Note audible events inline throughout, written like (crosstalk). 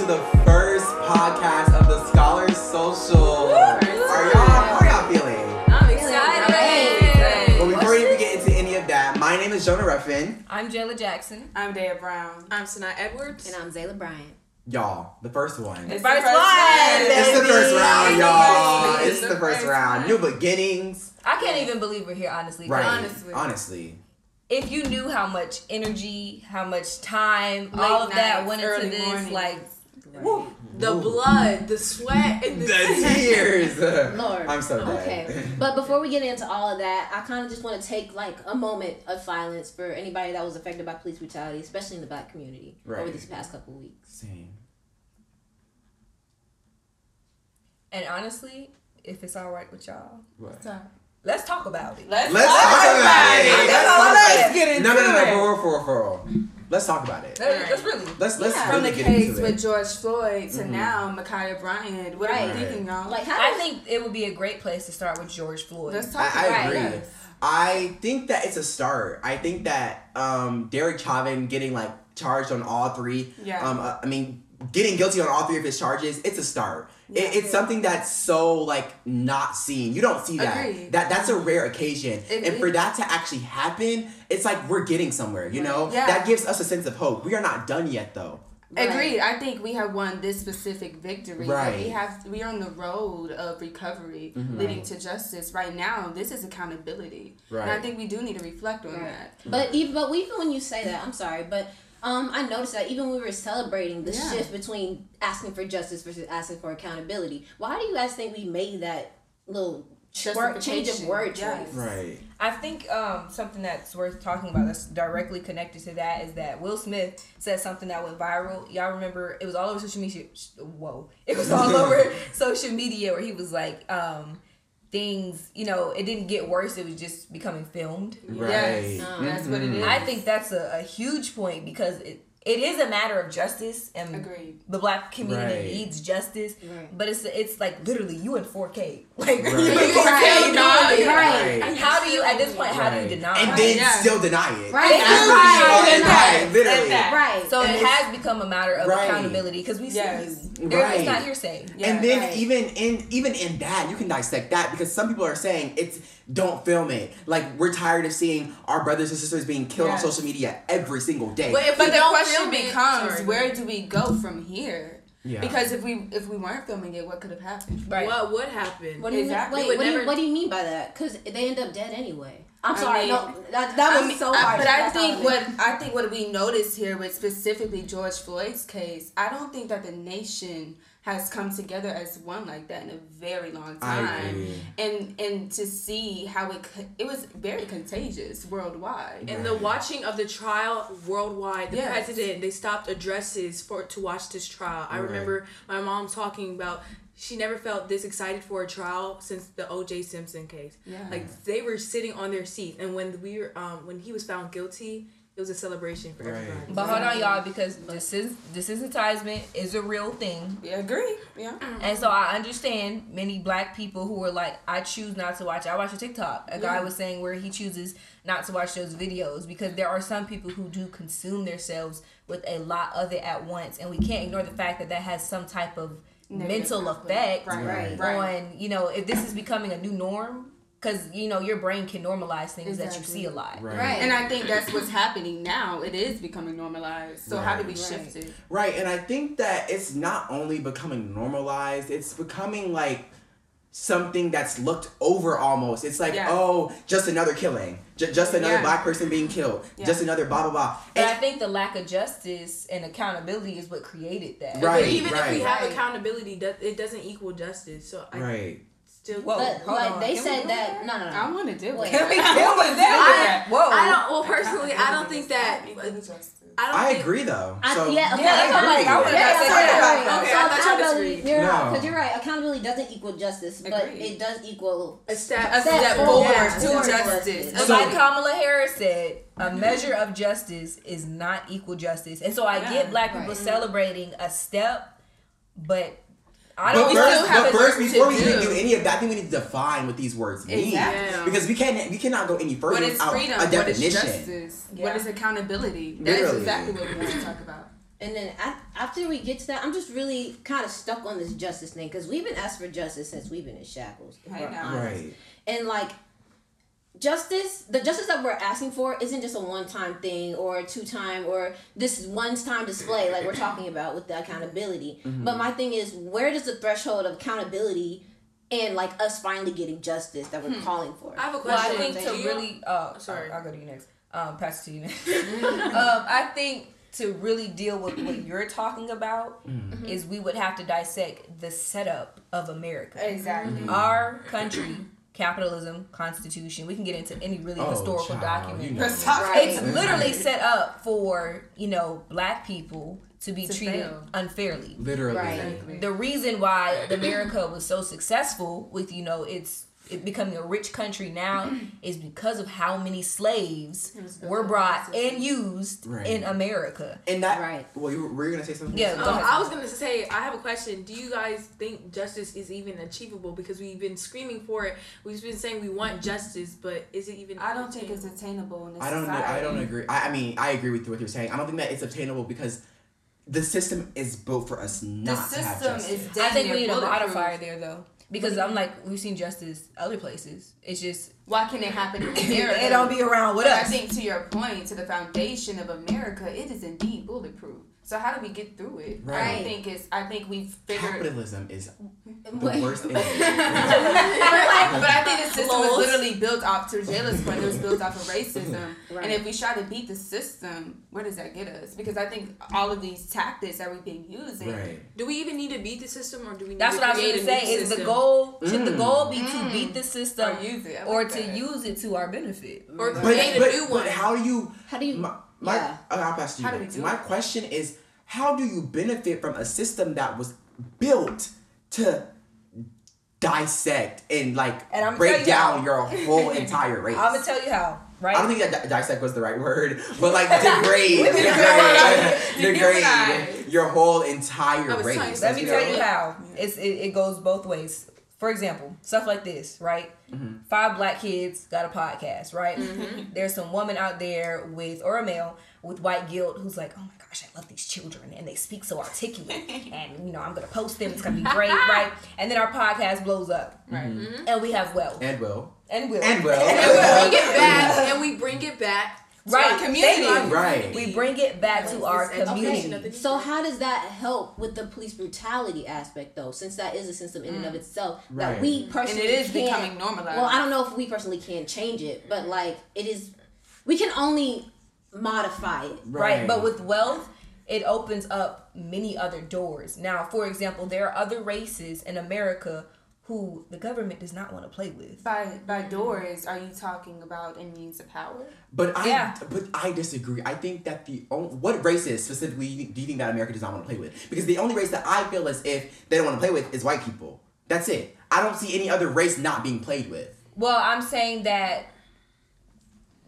to the first podcast of the Scholars Social. Are y'all, how are y'all feeling? I'm excited. Well, before we even get into any of that, my name is Jonah Ruffin. I'm Jayla Jackson. I'm Daya Brown. I'm Sanai Edwards. And I'm Zayla Bryant. Y'all, the first one. It's First the first one. one. It's the first round, y'all. It's It's the the first first round. New beginnings. I can't even believe we're here, honestly. Right. honestly. Honestly. If you knew how much energy, how much time, Late all of that went into this, mornings. like, Woo. The Ooh. blood, the sweat, and the, The tears. (laughs) Lord. I'm so dead. Okay. But before we get into all of that, I kind of just want to take like a moment of silence for anybody that was affected by police brutality, especially in the black community over these past couple weeks. Same. and honestly, if it's all right with y'all, What? let's talk about it. Let's, Let's talk about it. Let's Let's talk talk about about it. it. get into No, no, no, no. it. For real, for real, for real. Let's talk about it. Let's, let's really. Let's let's Yeah. From the get case into with it. George Floyd to Mhm. now Ma'Khia Bryant. What are Right. you thinking, y'all? Like, how I think it would be a great place to start with George Floyd. Let's talk I, I agree. it. I think that it's a start. I think that um, Derek Chauvin getting like charged on all three. Yeah. Um, uh, I mean, getting guilty on all three of his charges. It's a start. Yeah. it, it's something that's so like not seen. You don't see that. Agreed. That that's a rare occasion, It- and it- for that to actually happen, it's like we're getting somewhere. You know, Yeah. that gives us a sense of hope. We are not done yet, though. Agreed. I think we have won this specific victory. Like, Right. we have we are on the road of recovery Mhm. leading to justice. Right now, this is accountability. Right. And I think we do need to reflect on Right. that. But even but even when you say that, I'm sorry, but um, I noticed that even when we were celebrating the Yeah. shift between asking for justice versus asking for accountability, why do you guys think we made that little word, change of Justification, word choice? yes. Right. I think um, something that's worth talking about that's directly connected to that is that Will Smith said something that went viral. Y'all remember it was all over social media. Whoa, it was all (laughs) over (laughs) social media where he was like, um, things. You know, it didn't get worse. It was just becoming filmed. Right. Yes, mm-hmm. that's what it is. I think that's a, a huge point because it it is a matter of justice and Agreed. the black community Right. needs justice. Right. But it's it's like literally you in 4K. (laughs) Like Right. you in Right. 4K. Right. How do you at this point how do you Right. deny? And it? then Yeah. still deny it. Right. And after Right. you Right. deny literally. Right. So And it has become a matter of Right. accountability because we see Yes. you. Right. It's not hearsay. Yeah, and then right. even in even in that, you can dissect that because some people are saying it's don't film it. Like we're tired of seeing our brothers and sisters being killed on social media every single day. But if But the question film it- becomes, sorry. where do we go from here? yeah. Because if we if we weren't filming it, what could have happened? Right. What would happen? What do you Exactly. mean? Wait, would what, do you, what do you mean by that? Because they end up dead anyway. I'm I sorry. mean- no, that, that was I mean, so I- hard. but I think what I think what we noticed here with specifically George Floyd's case, I don't think that the nation has come together as one like that in a very long I time. agree. And and to see how it co- it was very contagious worldwide. And the watching of the trial worldwide, the Yes. president, they stopped addresses for to watch this trial. I Right. remember my mom talking about she never felt this excited for a trial since the O.J. Simpson case. Yeah. Like they were sitting on their seat, and when we were um when he was found guilty, it was a celebration for Right. everybody. But hold on, y'all, because this is desensitizement is a real thing. yeah, agree. Yeah. Uh-huh. And so I understand many black people who are like, I choose not to watch. I watch a TikTok. A guy Yeah. was saying where he chooses not to watch those videos because there are some people who do consume themselves with a lot of it at once, and we can't ignore the fact that that has some type of Negative mental effect Right, right, right. on you know if this is becoming a new norm because you know your brain can normalize things that you see a lot. Right. Right. And I think that's what's happening now. It is becoming normalized. So how do we Right. shift it? Right, and I think that it's not only becoming normalized, it's becoming like something that's looked over almost. It's like, Yeah. oh, just another killing. J- just another Yeah. black person being killed. Yeah. Just another blah blah blah. But I think the lack of justice and accountability is what created that. Right. But even if we have accountability, that it doesn't equal justice. So I right. Still Whoa. But hold like on. they Can said do that. No, no, no. I want to do Wait. it. Can we deal with that? Whoa. I don't. Well, personally, I don't think that. I don't. I think, agree though. I, so, yeah, okay, Yeah, that's what I'm like. I Yeah, would've yeah, said yeah, that. right. Okay, So I thought y'all accountability, disagreed. you're No. because you're right. Accountability doesn't equal justice, but Agreed. it does equal. a step. A step Step forward forward to towards justice. justice. And So- like Kamala Harris said, a mm-hmm. measure of justice is not equal justice. And so I Yeah, get black people right. celebrating a step, but I But don't we first, still have but first, before we do. even do any of that, I think we need to define what these words mean. Exactly. Because we can't, we cannot go any further What is without freedom? a What is definition. justice? Yeah. What is accountability? That's Literally. exactly what we want to talk about. And then after we get to that, I'm just really kind of stuck on this justice thing because we've been asked for justice since we've been in shackles. if I we're know. honest. Right. And like justice, the justice that we're asking for isn't just a one time thing or a two time or this one time display like we're talking about with the accountability. But my thing is, where does the threshold of accountability and like us finally getting justice that we're calling for? I have a Well, I question. think Do to you- really, uh, Sorry. sorry, I'll go to you next. Um, pass it to you next. (laughs) um, I think to really deal with what you're talking about is we would have to dissect the setup of America. Exactly. Our country, capitalism, constitution. We can get into any really Oh, historical child, document. you know. Right. It's literally set up for you know black people to be To treated fail. unfairly. Literally. Right. The reason why America was so successful with you know its it becoming a rich country now (clears throat) is because of how many slaves It was built were brought racism. and used Right. in America. And that. Right. Well, you were, were you gonna say something? Yeah, Um, Go ahead. I was gonna say I have a question. Do you guys think justice is even achievable? Because we've been screaming for it. We've been saying we want justice, but is it even? I don't think it's attainable in this I don't. know- I don't agree. I, I mean, I agree with what you're saying. I don't think that it's attainable because the system is built for us The not to have system justice. is I damn think we need a bulletproof. modifier there though. Because I'm like, we've seen justice other places. It's just Why can it happen in (coughs) America? it don't be around with But I think to your point, to the foundation of America, it is indeed bulletproof. So how do we get through it? I Right. don't think it's. I think we've figured. Capitalism is the Wait. worst (laughs) enemy. but I think the system was literally built off to Jayla's point. It was built off of racism. (laughs) Right. And if we try to beat the system, where does that get us? Because I think all of these tactics that we've been using. right. Do we even need to beat the system, or do we? Need That's to what I was gonna say. Is the system? goal should the Mm. goal be to Mm. beat the system Or use it. I or like to that. use it to our benefit? or But, create a but, new but one? how do you? How do you? My, my, yeah. I'll pass to you. How do we do my it? question is, how do you benefit from a system that was built to dissect and like And I'm break tell you down how. your whole (laughs) entire race? I'm gonna tell you how. Right. I don't think that di- dissect was the right word, but like (laughs) degrade, (laughs) degrade, degrade your whole entire race. Let me tell you how. It's it, it goes both ways. For example, stuff like this, right? Mm-hmm. Five black kids got a podcast, right? There's some woman out there with or a male with white guilt who's like, "Oh my gosh, I love these children and they speak so articulate, (laughs) and you know I'm gonna post them. It's gonna be great, (laughs) right?" And then our podcast blows up, Right. and we have wealth And will. and will And will. (laughs) and we bring it back, and we bring it back. Right our community. Thank you. Right. We bring it back to our community. of the So how does that help with the police brutality aspect though? Since that is a system in and of mm. itself that Right. we And personally it is can't- becoming normalized. Well, I don't know if we personally can change it, but like it is, we can only modify it. Right. But with wealth, it opens up many other doors. Now, for example, there are other races in America who the government does not want to play with. by by doors, are you talking about in means of power? But I Yeah. but I disagree. I think that the only, what races specifically do you think that America does not want to play with? Because the only race that I feel as if they don't want to play with is white people. That's it. I don't see any other race not being played with. Well, I'm saying that.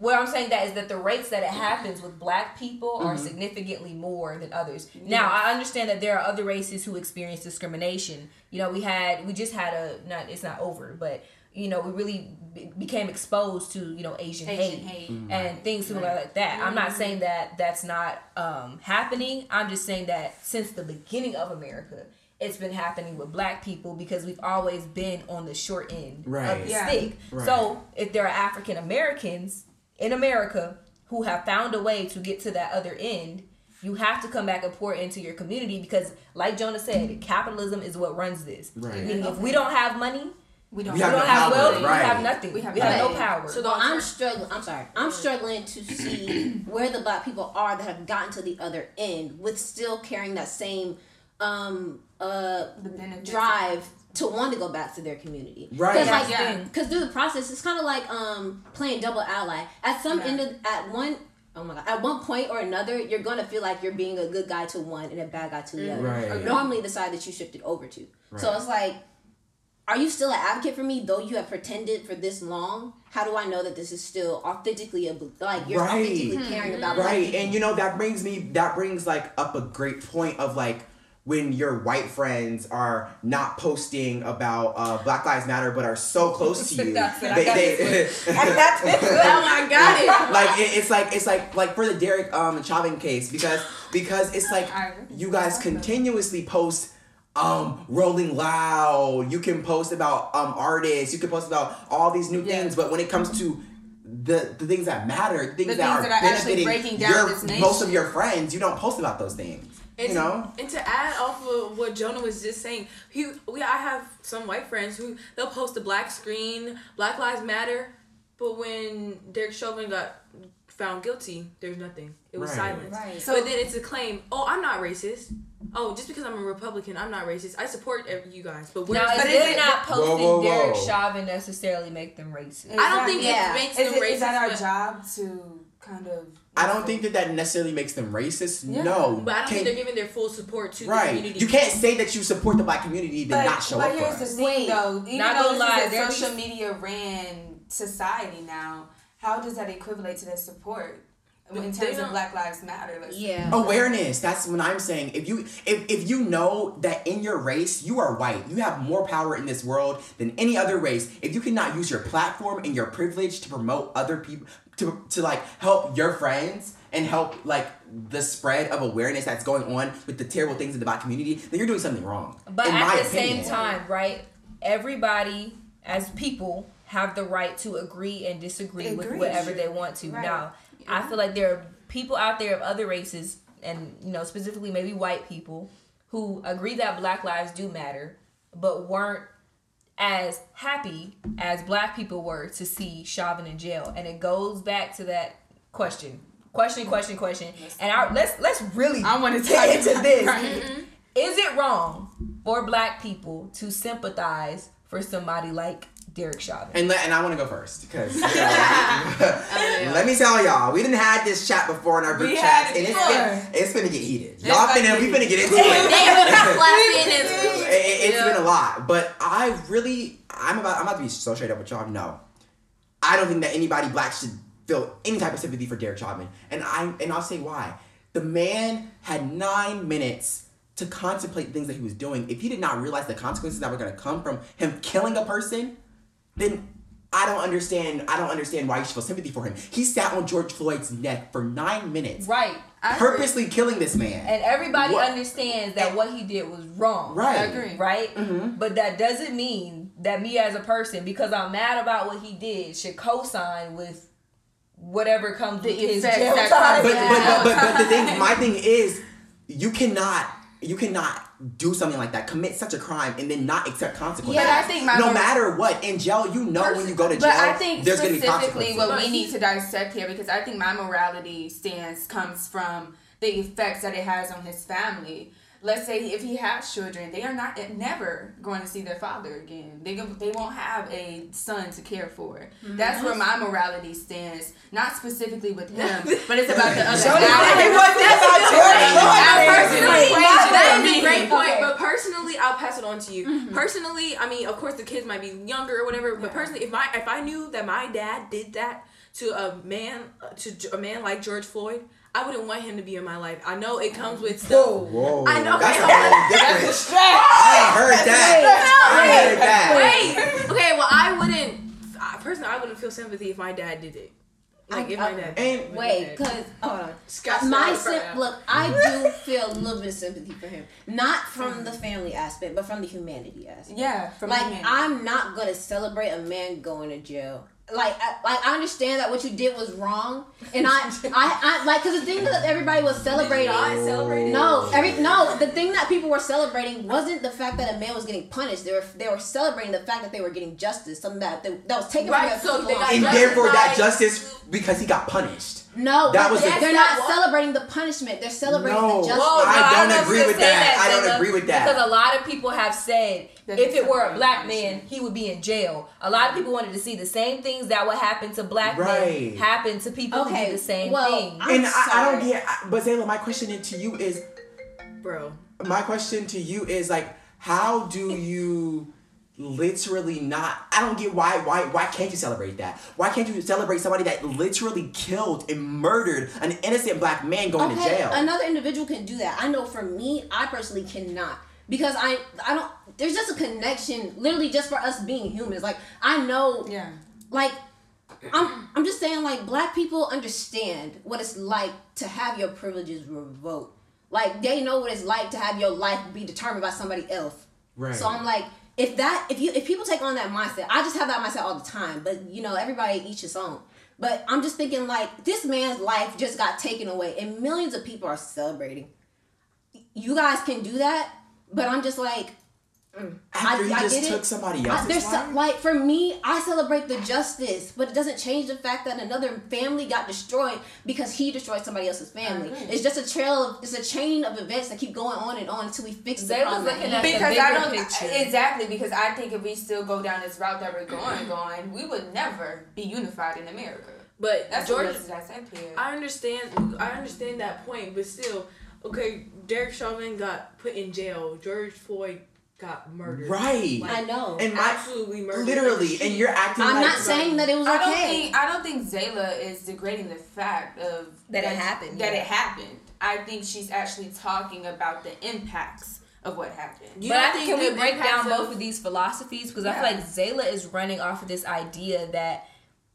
What I'm saying that is that the rates that it mm-hmm. happens with black people are mm-hmm. significantly more than others. Now, I understand that there are other races who experience discrimination. You know, we had we just had a not it's not over, but you know, we really be- became exposed to you know Asian, Asian hate, hate. Mm-hmm. and things similar like that. I'm not saying that that's not um, happening. I'm just saying that since the beginning of America, it's been happening with black people because we've always been on the short end Right. of the Yeah. stick. Right. So if there are African Americans in America who have found a way to get to that other end, you have to come back and pour into your community because, like Jonah said, capitalism is what runs this. Right. Meaning if we don't have money, We don't. We we have don't no have power, wealth, right. we have nothing. We We have have, no power. So the Well, I'm struggling. I'm sorry. I'm struggling to see (clears throat) where the black people are that have gotten to the other end with still carrying that same um uh The drive to want to go back to their community. Right. Because like, yeah. because through the process, it's kind of like um playing double ally. At some Yeah. end of at one. Oh my god! At one point or another, you're gonna feel like you're being a good guy to one and a bad guy to the other. Right. Or normally the side that you shifted over to. So it's like, are you still an advocate for me though you have pretended for this long? How do I know that this is still authentically a like you're Right. authentically caring about black Right. people? And you know that brings me that brings like up a great point of like when your white friends are not posting about uh, Black Lives Matter but are so close to (laughs) you. That's it. I they- got they- this (laughs) I got this one. Oh my god! (laughs) like it, it's like it's like like for the Derek um Chauvin case because because it's like you guys continuously post um rolling loud you can post about um artists you can post about all these new Yeah. things but when it comes to the the things that matter things, The that, things are that are actually benefiting breaking down your, most of your friends you don't post about those things And you to, know and to add off of what Jonah was just saying, he we I have some white friends who they'll post a black screen, Black Lives Matter, but when Derek Chauvin got found guilty, there's nothing. It was Right. silence. Right. So but then it's a claim. Oh, I'm not racist. Oh, just because I'm a Republican, I'm not racist. I support ev- you guys, but Now, where's is But the- is it- not Whoa, posting whoa, whoa. Derek Chauvin necessarily make them racist? I don't think Yeah. it makes Is, them it, racist. is that our but- job to kind of? I don't think that that necessarily makes them racist Yeah. no But I don't think they're giving their full support to the right community. you can't say that you support the black community then But, not show but up for here's the us thing, Wait. though. Even Not though gonna this lie, is a there be- social media ran society now, how does that equate to their support in terms of Black Lives Matter? Let's? Yeah. awareness that's what i'm saying if you if, if you know that in your race you are white you have more power in this world than any other race if you cannot use your platform and your privilege to promote other people to, to like help your friends and help like the spread of awareness that's going on with the terrible things in the black community then you're doing something wrong But in at my the opinion. same time, right? Everybody, as people, have the right to agree and disagree with whatever they want to. Right. Now, I feel like there are people out there of other races, and you know, specifically maybe white people, who agree that Black lives do matter, but weren't as happy as Black people were to see Chauvin in jail. And it goes back to that question, question, question, question. And our, let's let's really I want to get talk into this. Right. Mm-hmm. Is it wrong for black people to sympathize for somebody like Derek Chauvin? and, let, and I want to go first because (laughs) oh, (laughs) let me tell y'all, we didn't had this chat before in our group We chats, and it it's before. been, it's finna get heated. It's Y'all about finna, to we get finna get into Damn, it. damn, flapping and It- it's Yeah. been a lot, but I really, I'm about, I'm about to be so straight up with y'all. No, I don't think that anybody black should feel any type of sympathy for Derek Chauvin, and I, and I'll say why. The man had nine minutes to contemplate things that he was doing. If he did not realize the consequences that were going to come from him killing a person, then I don't understand. I don't understand why you should feel sympathy for him. He sat on George Floyd's neck for nine minutes, Right. I agree. purposely killing this man. And everybody What- understands that what he did was wrong. Right. I agree. Right? Mhm. But that doesn't mean that me as a person, because I'm mad about what he did, should co sign with whatever comes The with his effects jail time. but, but, but, but, but the thing, my thing is, you cannot, you cannot do something like that, commit such a crime, and then not accept consequences. But I think my no matter what, in jail, you know when you go to jail, But I think there's gonna be specifically consequences. what But we he- need to dissect here, because I think my morality stance comes from the effects that it has on his family. Let's say if he has children, they are not never going to see their father again. They go- they won't have a son to care for. Mm-hmm. That's where my morality stands. Not specifically with him, (laughs) but it's about the other. Jody aspect. said it wasn't about Jody. That Jody. personally Wait, weighs that for is a great point. But personally, I'll pass it on to you. Personally, I mean, of course, the kids might be younger or whatever. But Yeah. personally, if my if I knew that my dad did that to a man uh, to J- a man like George Floyd, I wouldn't want him to be in my life. I know it comes with stuff. Whoa. Whoa, I know. That's a Okay, whole different. I ain't heard that. I heard that. Wait. Okay. Well, I wouldn't. Personally, I wouldn't feel sympathy if my dad did it. Like if my I- dad. And Wait, cause hold on. Scott my sim- look, I (laughs) do feel a little bit of sympathy for him, not from the family aspect, but from the humanity aspect. Yeah, from like humanity. I'm not gonna celebrate a man going to jail. Like, I, like I understand that what you did was wrong, and I, (laughs) I, I like because the thing that everybody was celebrating. celebrated? No, every no. The thing that people were celebrating wasn't the fact that a man was getting punished. They were they were celebrating the fact that they were getting justice, something that that was taken Right, from so their they people. got and justice therefore that justice because he got punished. No, That was the- they're That's not not what- celebrating the punishment. They're celebrating No. the justice. Whoa, I don't know if agree with say that. I don't Zena, agree with that. Because a lot of people have said That if it were a black man, he would be in jail. A lot of people wanted to see the same things that would happen to black Right. men happen to people who Okay, do the same well, thing. I'm and I, I don't sorry. get. But Zayla, my question to you is, bro. my question to you is like, how do you literally not I don't get why why why can't you celebrate that? Why can't you celebrate somebody that literally killed and murdered an innocent black man going to okay, jail? another individual can do that. I know for me, I personally cannot because I I don't. There's just a connection, literally, just for us being humans. Like I know, Yeah. like I'm I'm just saying, like black people understand what it's like to have your privileges revoked. Like they know what it's like to have your life be determined by somebody else. Right. So I'm like, if that if you if people take on that mindset, I just have that mindset all the time. But you know, everybody each his own. But I'm just thinking like this man's life just got taken away, and millions of people are celebrating. You guys can do that, but I'm just like, Mm. After I- he I just get it. took somebody I, else's there's life? so, like for me, I celebrate the justice, but it doesn't change the fact that another family got destroyed because he destroyed somebody else's family. agree. It's just a trail of it's a chain of events that keep going on and on until we fix the They was problem. at looking hand. at the Because I bigger don't picture. exactly because I think if we still go down this route that we're going, going, we would never be unified in America. But That's George, the message I said. I understand. I understand that point, but still, okay. Derek Chauvin got put in jail. George Floyd got murdered. Right. Like, I know. and my absolutely murdered. literally, and you're acting I'm like not saying that it was I don't okay. think I don't think Zayla is degrading the fact of That it happened, That yeah. it happened. I think she's actually talking about the impacts of what happened. You but I think can we break down of- both of these philosophies? Because I feel like Zayla is running off of this idea that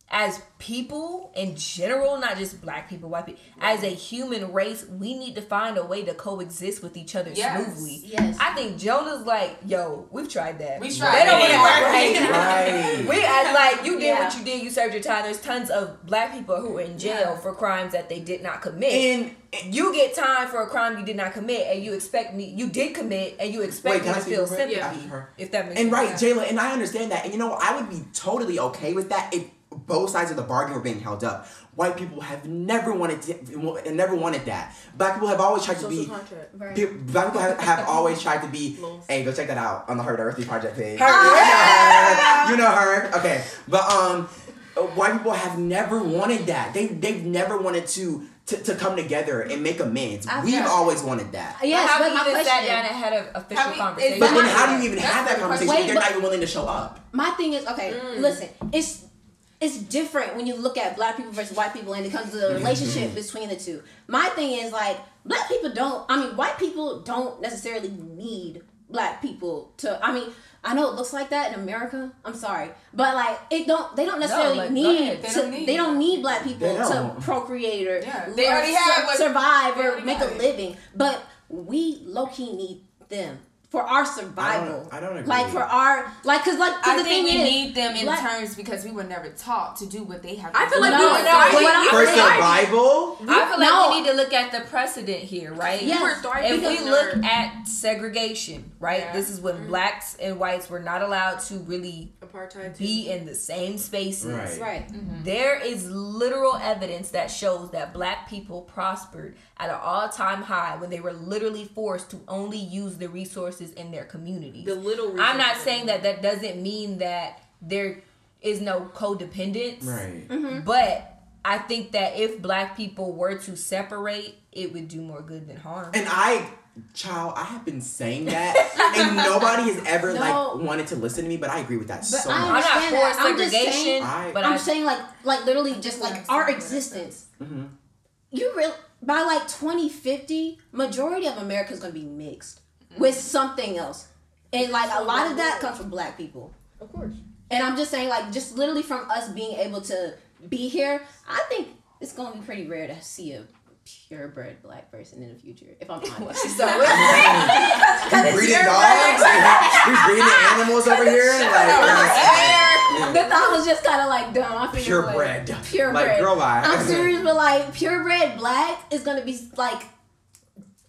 as people in general, not just black people, white people, as a human race, we need to find a way to coexist with each other Yes. smoothly. Yes. I think Jonah's like, yo, we've tried that. We tried. They tried don't it. want to work ain't right. Right. We as like you did Yeah. what you did, you served your time. There's tons of black people who are in jail Yeah. for crimes that they did not commit. And you get time for a crime you did not commit, and you expect me you did commit, and you expect wait, me to feel sympathy. After her. If that makes And right, sense. Jayla, and I understand that. And you know, I would be totally okay with that if both sides of the bargain were being held up. White people have never wanted to, never wanted that. Black people have always tried to social be. contract. Right. pe- Black people have, have (laughs) always tried to be. Lols. Hey, go check that out on the Herd Earthy Project page. Her- Yeah. You know her. Okay, but um, white people have never wanted that. They they've never wanted to. To, to come together and make amends. I- We've yeah. always wanted that. yes, have but you my even question. sat down and had an official Have we- conversation? But then how do you even That's have that conversation question. if they're not even willing to show up? my thing is okay. Mm. Listen, it's it's different when you look at black people versus white people, and it comes to the mm-hmm. relationship between the two. My thing is like black people don't. I mean, white people don't necessarily need black people to. I mean. I know it looks like that in America. I'm sorry, but like it don't. They don't necessarily like, need. They to, don't need they don't need black people to procreate or, Yeah, they or already su- have what- survive they or make a it. living. But we low key need them for our survival. I don't agree. Like for our like, cause like 'cause I the think thing we is, need them in black- terms because we were never taught to do what they have to I feel do. like No, we were no, thriving. what I'm We For were saying- thriving. survival, I feel like No. we need to look at the precedent here, right? Yes. We were thriving If we look they're at segregation, right? Yeah. This is when mm-hmm. blacks and whites were not allowed to really apartheid. be in the same spaces. Right. right. Mm-hmm. There is literal evidence that shows that black people prospered at an all time high when they were literally forced to only use the resources in their communities. the little. I'm not saying that that doesn't mean that there is no codependence. right? Mm-hmm. But I think that if black people were to separate, it would do more good than harm. And I, child, I have been saying that, and (laughs) nobody has ever No. like wanted to listen to me. But I agree with that so I I'm much. not for that. I'm segregation, saying- I- but I'm I saying like like literally just like our existence. Mm-hmm. You real by like 2050, majority of America is gonna be mixed with something else, and like a lot of that comes from black people. Of course. And I'm just saying like just literally from us being able to be here, I think it's gonna be pretty rare to see a purebred black person in the future. If I'm (laughs) honest. so (laughs) We (laughs) breeding dogs, we breeding animals over here. Like, uh, the thought was just kind of like dumb. I figured like, purebred, purebred. Like, girl, why? I'm serious, but like purebred black is gonna be like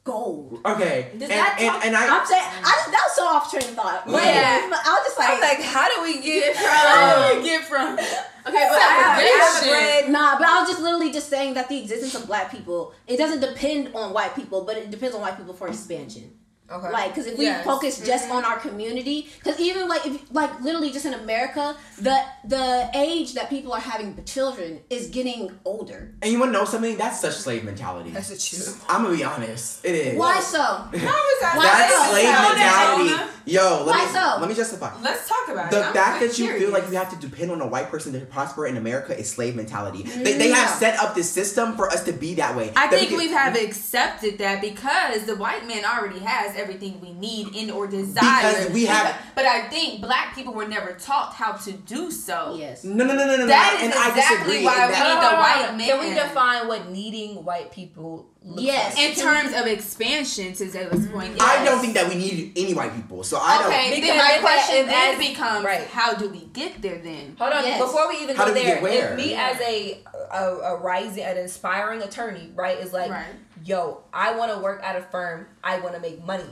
gold. Okay, Does and, that and, talk- and I, I'm saying I just that was so off train of thought. But, Yeah. Mm, I was just like, I'm like, how do we get Where (laughs) from we get from? Okay, but I have, I have segregation? nah. But I was just literally just saying that the existence of black people it doesn't depend on white people, but it depends on white people for expansion. Okay. Like, because if we Yes. focus just Mm-hmm. on our community, because even like if like literally just in America, the the age that people are having children is getting older. and you want to know something? That's such slave mentality. That's a truth. I'm gonna be honest. It is. Why so? (laughs) How was that? Why That's so? slave Slow down, mentality. Jonah. Yo, let Why me so? let me justify. Let's talk about The it. I'm fact quite that you feel like you have to depend on a white person to prosper in America is slave mentality. They, they have set up this system for us to be that way. I That think we we can- have accepted that because the white man already has everything we need in or desire. Because we have- But I think black people were never taught how to do so. Yes. No, no, no, no, no. That no, is and exactly disagree why we need the white man. Can we define what needing white people looks Yes. like? In terms of expansion, to Zayla's mm-hmm. point, I yes. don't think that we need any white people. So I don't. Okay, then my question then as- becomes, right. how do we get there then? Hold on, Yes. before we even How go there, get where? if me as a, a a rising, an inspiring attorney, right, is like, Right. yo, I want to work at a firm, I want to make money.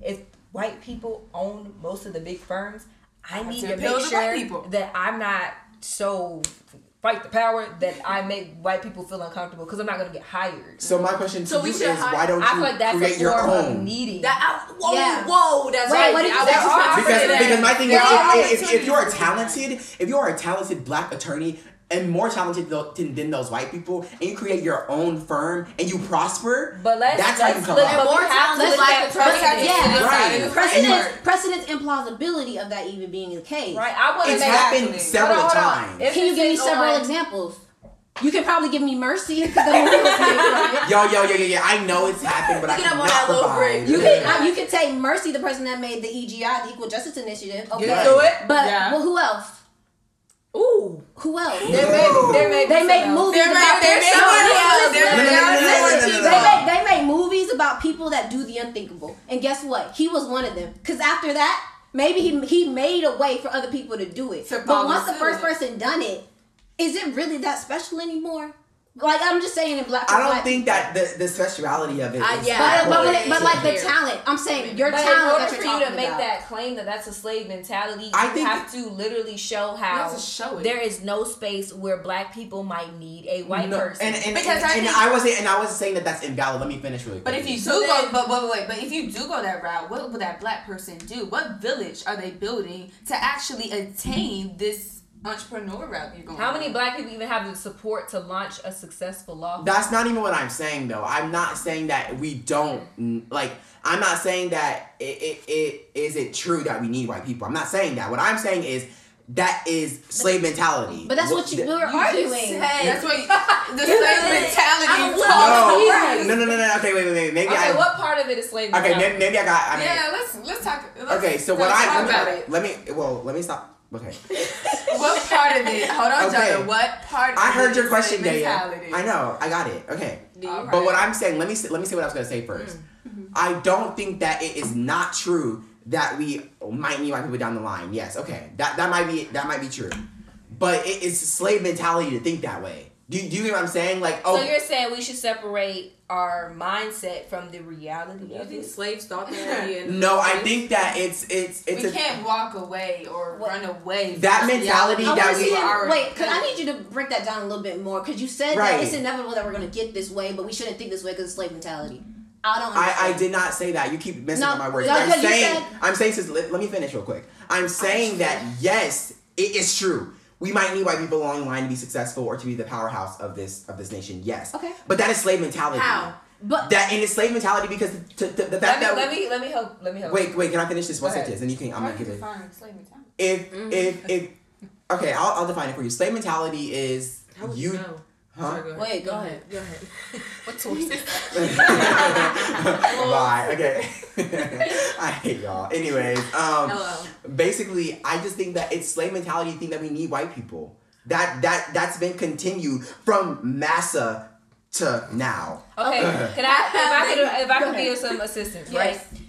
If white people own most of the big firms, I Have need to to make sure people. that I'm not so fight the power that I make white people feel uncomfortable because I'm not gonna get hired. So my question to So we you should is, hire- why don't I you feel like that's create a your own? needing. That I, whoa, Yeah. whoa, that's Wait, right. what did you I say? was There are because because my thing There is are if, if, if you're talented if you are a talented black attorney and more talented than, than those white people and you create your own firm and you prosper But let's that's how you let's come look, up. but More have to talented look black at precedent. Yeah. Right. Precedence, precedence implausibility of that even being the case. Right, I want to it's make happened Exactly. several Hold on, hold on. times If Can you give me several on- examples? You can probably give me mercy because the movie was made from it. yo yo yo yo yo I know it's happened but I Look it up on cannot that provide. You can uh, you can take Mercy, the person that made the EJI, the Equal Justice Initiative. Okay, do it. but Yeah. well, who else? Ooh. Who else? There may, there may They make movies There may- about there's No, somebody else. listen, There may- listen, No, no, no, no, no, listen. no, no, no, They no. make they make movies about people that do the unthinkable, and guess what? He was one of them. Because after that, maybe he he made a way for other people to do it. To but once the first person done it, is it really that special anymore? Like I'm just saying, in black. I don't black think people. that the, the speciality of it Uh, is yeah. But, but, when it, but like the talent, I'm saying your But in talent order that for you're you talking to make about. that claim that that's a slave mentality, I you think- have to literally show how show it. there is no space where black people might need a white No, person. and and, Because and, I and think- I wasn't and I wasn't saying that that's invalid. Let me finish really. But if you do So go, then- but wait, wait, wait, but if you do go that route, what will that black person do? What village are they building to actually attain this entrepreneur route you're going? how many on? black people even have the support to launch a successful law? firm? That's not even what I'm saying though. I'm not saying that we don't like. I'm not saying that it, it, it is it true that we need white people. I'm not saying that. What I'm saying is that is slave mentality. But that's what you, the- were arguing. said- That's what you, the slave (laughs) mentality. I'm you with talk- you. No, no, no, no, no. Okay, wait, wait, wait. Maybe okay, I. what part of it is slave Okay, mentality? maybe, maybe I got. I mean, Yeah, let's let's talk. Let's, okay. So what let's I talk let about me, it. let me well let me stop. Okay, (laughs) What part of it? Hold on, Okay. Jada. What part? I of heard your question, Daya. I know, I got it. Okay, All but what. I'm saying, let me say- let me say what I was gonna say mm-hmm. 1st mm-hmm. I don't think that it is not true that we might need white people down the line. Yes, okay, that that might be that might be true, but it is slave mentality to think that way. Do, do you get what I'm saying? Like, oh, So you're saying we should separate our mindset from the reality You of think slaves thought that? way in no, I think that it's it's it's we a can't walk away or What? run away. That mentality reality I that we are- Wait, cause I need you to break that down a little bit more. Cause you said Right. that it's inevitable that we're gonna get this way, but we shouldn't think this way because it's slave mentality. I don't. I, I did not say that. You keep messing No, up my words. no, I'm saying, said- I'm saying, since let, let me finish real quick. I'm saying that yes, it is true. We might need white people along the line to be successful or to be the powerhouse of this of this nation. Yes. Okay. But that is slave mentality. How? But That and it's slave mentality because to, to, the Let fact me, that let me let me help let me help. wait wait can I finish this one Go sentence and you can I'm How gonna do give it slave mentality? if Mm-hmm. if if okay I'll, I'll define it for you. Slave mentality is How would you you know? Huh Sorry, go ahead. Wait, go ahead. Go ahead. (laughs) What sources? (laughs) Bye. Okay. (laughs) I hate y'all. Anyways, um, Hello. basically, I just think that it's slave mentality to think that we need white people. That that that's been continued from Massa to now. Okay, (clears throat) can I if I could if I Go could ahead. give some assistance, Yes. right?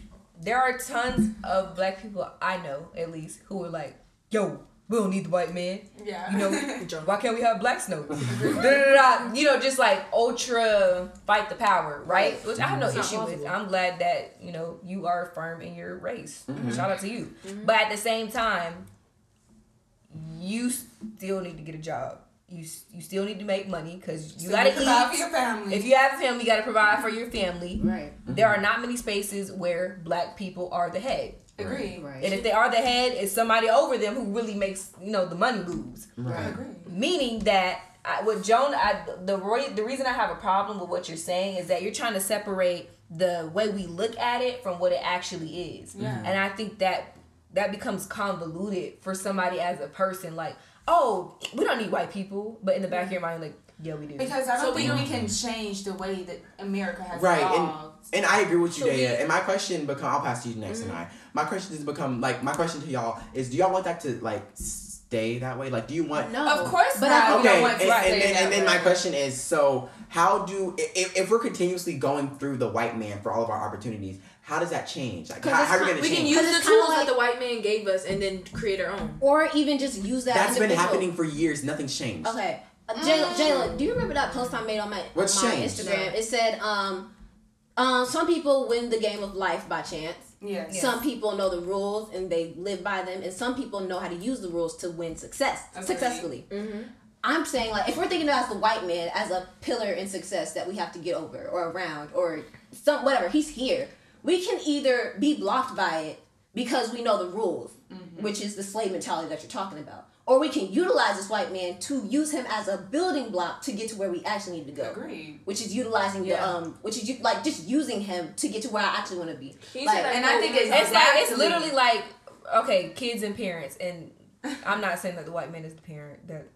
There are tons of black people I know at least who are like, "Yo, we don't need the white man." Yeah. You know, (laughs) why can't we have black snow? (laughs) You know, just like ultra fight the power, right? Which I have no It's issue with. I'm glad that you know you are firm in your race. Mm-hmm. Shout out to you. But at the same time, you still need to get a job. You you still need to make money because you So gotta provide for your family. If you have a family, you gotta provide for your family. right, There are not many spaces where black people are the head. Agree. right. And if they are the head, it's somebody over them who really makes you know the money moves. Right. agree. Meaning that I, with Joan, I, the re- the reason I have a problem with what you're saying is that you're trying to separate the way we look at it from what it actually is. Yeah. And I think that that becomes convoluted for somebody as a person. Like, oh, we don't need white people, but in the back of your mind, like, yeah, we do. Because I don't So think we don't- can change the way that America has Right, and- evolved. And I agree with you, So Daya. we- Mm-hmm. and my question become I'll pass to you next and I. My question has become like my question to y'all is do y'all want that to like stay that way? Like do you want No, Of course but not. I, We don't Okay, want and, to and, stay then, and then my question is so how do if, if we're continuously going through the white man for all of our opportunities, how does that change? Like 'Cause how, how are we gonna change? We can use the tools like- that the white man gave us and then create our own. or even just use that. That's been individual- happening for years. Nothing's changed. Okay. Uh, Jayla, Jayla, do you remember that post I made on my What's on my changed? Instagram? It said, um, um, some people win the game of life by chance. Yeah. Yeah. Some people know the rules and they live by them, and some people know how to use the rules to win success Agreed. successfully. Mm-hmm. I'm saying like if we're thinking about as the white man as a pillar in success that we have to get over or around or some whatever he's here, we can either be blocked by it because we know the rules, which is the slave mentality that you're talking about, or we can utilize this white man to use him as a building block to get to where we actually need to go. Agreed. Which is utilizing Yeah. the um, which is like just using him to get to where I actually want to be. Can Like, and I think with- it's- It's like it's literally like okay, kids and parents, and I'm not saying that the white man is the parent. That,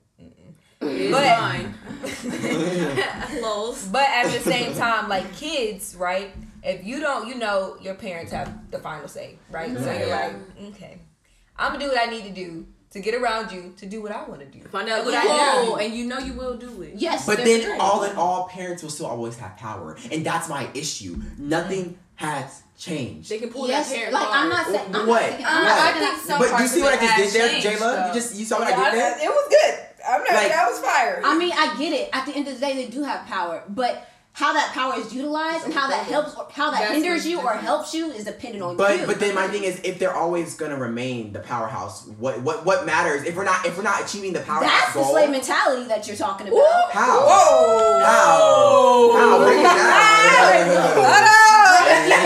But- fine. (laughs) But at the same time, like kids, right? If you don't, you know, your parents have the final say, right? So you're like, okay, I'm gonna do what I need to do to get around you to do what I want to do. Find out what what I I do. and you know you will do it. yes, But then a- all in all, parents will still always have power, and that's my issue. Nothing has changed. They can pull yes, that parent like I'm not saying I'm What? not saying, I'm not I think some but you see what I just has did there, changed, Jayla? though. You just you saw what I did there. it was good. I'm not. Like- that was fire. I mean, I get it. At the end of the day, they do have power, but how that power is utilized and how that helps, or how that That's hinders you or helps you is dependent on But you. but but then my thing is, if they're always gonna remain the powerhouse, what what what matters if we're not if we're not achieving the powerhouse that's the slave mentality that you're talking about. How? Whoa! How? How? Break it down.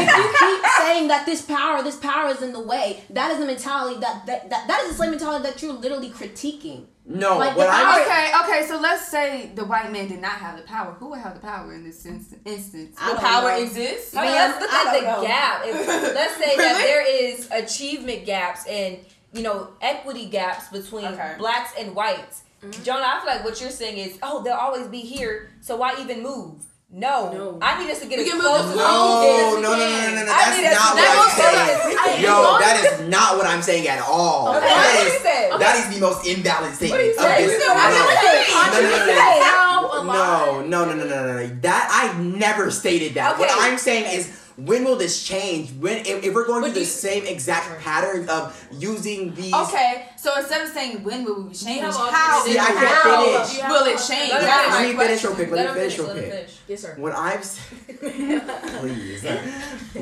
if you keep saying that this power, this power is in the way, that is the mentality that that, that, that is the slave mentality that you're literally critiquing. No, Like, what the I'm Okay, okay, so let's say the white man did not have the power. Who would have the power in this inst- instance? I power know. exists? I mean, Man, let's look I at the know. gap. If, (laughs) let's say that there is achievement gaps and you know equity gaps between Okay. blacks and whites. Mm-hmm. Jonah, I feel like what you're saying is, oh, they'll always be here, so why even move? No, No. I need us to get We as close as No, we no, no, no, no, no, no. I That's not what I'm saying. Yo, that is not what I'm saying at all. Okay, That what is you said? that is the most invalid statement. you of saying? this- No, I no. you're No, no, no, no. No, no, no, no, no, no, no. That I never stated that. What I'm saying is, when will this change? When if, if we're going But through the you- same exact patterns of using these? Okay, so instead of saying when will we change, have how, See, I can't how finish. You will it change? Let me That's finish. Let me finish real quick. Let, Let me finish finish. real quick. Yes, sir. What I've s- (laughs) please,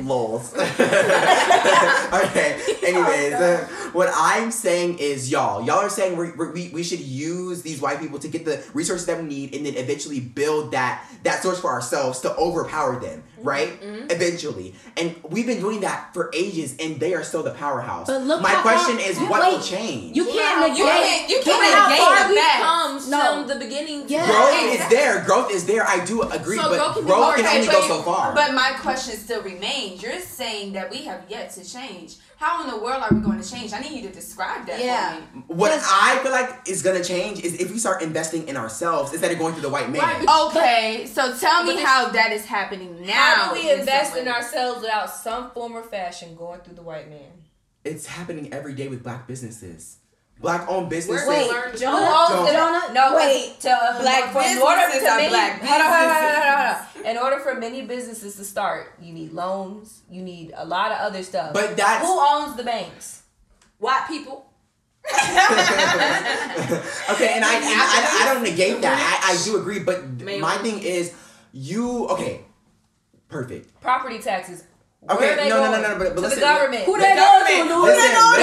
lols. (laughs) (laughs) okay. Anyways, uh, what I'm saying is, y'all, y'all are saying we we we should use these white people to get the resources that we need, and then eventually build that that source for ourselves to overpower them, right? Eventually, and we've been doing that for ages, and they are still the powerhouse. But look My question far- is, wait, what will change? You can't negate. you can't- you Look can't how negate far the we fact. comes No. from the beginning. Yeah. Growth is there. Growth is there. I do agree, So but growth can growth can, only but go you- so far. But my question still remains. You're saying that we have yet to change. How in the world are we going to change? I need you to describe that Yeah. for me. What I feel like is gonna change is if we start investing in ourselves instead of going through the white man. Right, Okay, so tell me But how that is happening now. How do we in invest in ourselves without some form or fashion going through the white man? It's happening every day with black businesses. Black owned businesses. Wait, Jonah. Who owns Don't- the Jonah, No, wait. To uh, Black for, in order businesses to are many, black hold on, hold on, hold on, hold on, hold on. In order for many businesses to start, you need loans. You need a lot of other stuff. But that's who owns the banks? White people. (laughs) okay, and I, and I, I don't negate that. I, I do agree, but May my thing is, you okay? Perfect. Property taxes. Where Okay, are they no, no, no, going? no, but- but to listen, the government. Who they going to, (laughs) Louis? Who they (laughs) going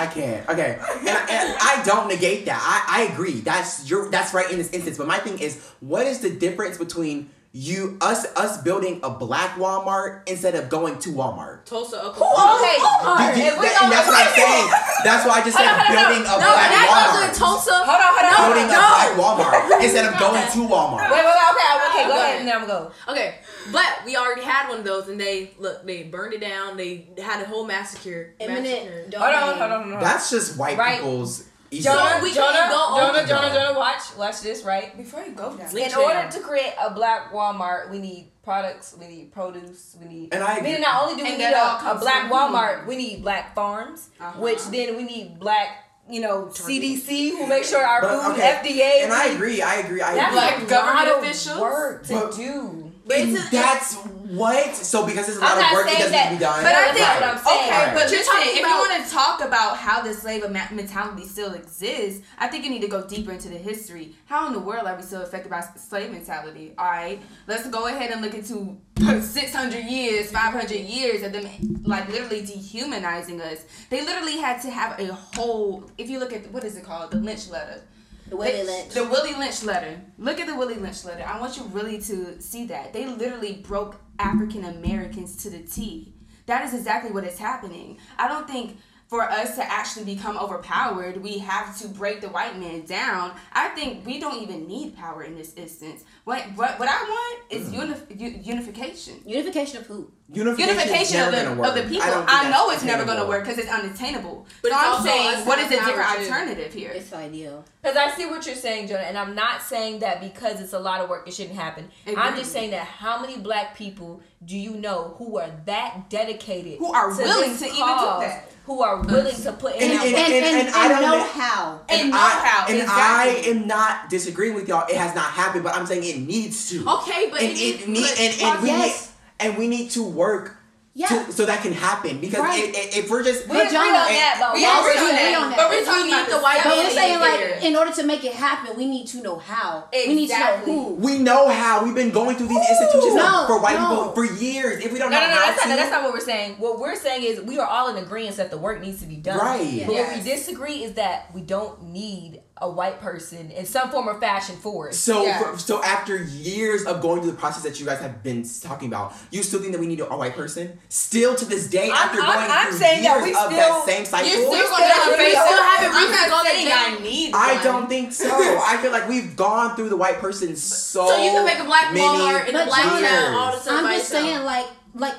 I can't. Okay, and, I- and I don't negate that. I, I agree. That's your that's right in this instance. But my thing is, what is the difference between you us us building a black Walmart instead of going to Walmart. Tulsa, Okay. Oklahoma. Did you- if we that- and that's what I'm saying. That's why I just said Hold on, hold on, building a No, black Walmart. in Tulsa. Hold on, hold on. building on. a black Walmart instead of going to Walmart. Wait, wait, wait, okay, okay, go Go ahead, ahead. and then I'm gonna go. Okay, but we already had one of those, and they look, they burned it down. They had a whole massacre. massacre. Eminent Hold on, hold on, hold on. That's just white Right. people's Easter Jonah, we Jonah, can't go Jonah, over Jonah. Jonah, watch, watch this, right? Before you go down. In order to create a black Walmart, we need products, we need produce, we need. And I agree. Meaning, not only do we And need a, a black Walmart, who? we need black farms, Uh-huh. which then we need black, you know, CDC who make sure our But, food, okay, FDA. And I agree. I agree. I That's agree. Black government officials? work to But- do. And it's a- that's what. So because there's a lot of work, it doesn't that- need to be done. But I That's think not what I'm saying. okay, Right. but You're listen, talking if about- you want to talk about how the slave mentality still exists, I think you need to go deeper into the history. How in the world are we still affected by slave mentality? All right, let's go ahead and look into 600 years, 500 years of them like literally dehumanizing us. They literally had to have a whole. If you look at what is it called, the Lynch letter. The Willie Lynch. The Willie Lynch letter. Look at the Willie Lynch letter. I want you really to see that. They literally broke African Americans to the T. That is exactly what is happening. I don't think for us to actually become overpowered, we have to break the white man down. I think we don't even need power in this instance. What what, what I want is mm. unif- u- unification. Unification of who? Unification, Unification of the, of the people. don't I, know it's never going to work because it's unattainable. But so it's I'm also saying, us what is a have different alternative here? It's ideal. Because I see what you're saying, Jonah, and I'm not saying that because it's a lot of work, it shouldn't happen. I'm just saying that how many black people do you know who are that dedicated, Who are to willing this to even do that? Who are willing to put in And- that and- work? And, and, and, I don't know know- how. And know I, how, and exactly. I am not disagreeing with y'all. It has not happened, but I'm saying it needs to. Okay, but and it- it, need, but- and, and we Yes. need and we need to work Yeah. to, so that can happen because Right. i- i- if we're just we But agree on Jonah- that, but We why agree would on you- agree that. on that. But we're If we talking need about the the white But we're saying like, here. in order to make it happen, we need to know how. We need to know Exactly. who. we know how we've been going through these institutions No, for white no. people for years. If we don't No, know no, no, how that's to, not, that's not what we're saying. What we're saying is we are all in agreement that the work needs to be done. Right. But what we disagree is that we don't need a white person in some form or fashion for it. So, Yeah. for, so after years of going through the process that you guys have been talking about, you still think that we need a, a white person? Still to this day, I'm- after I'm- going I'm through saying that years we of still- that same cycle, You're still We going still to agree. face still haven't I'm reached not the goal that I need I one. don't think so. (laughs) I feel like we've gone through the white person so. So you can make a black many Walmart in a black town all the time I'm just itself. saying, like, like,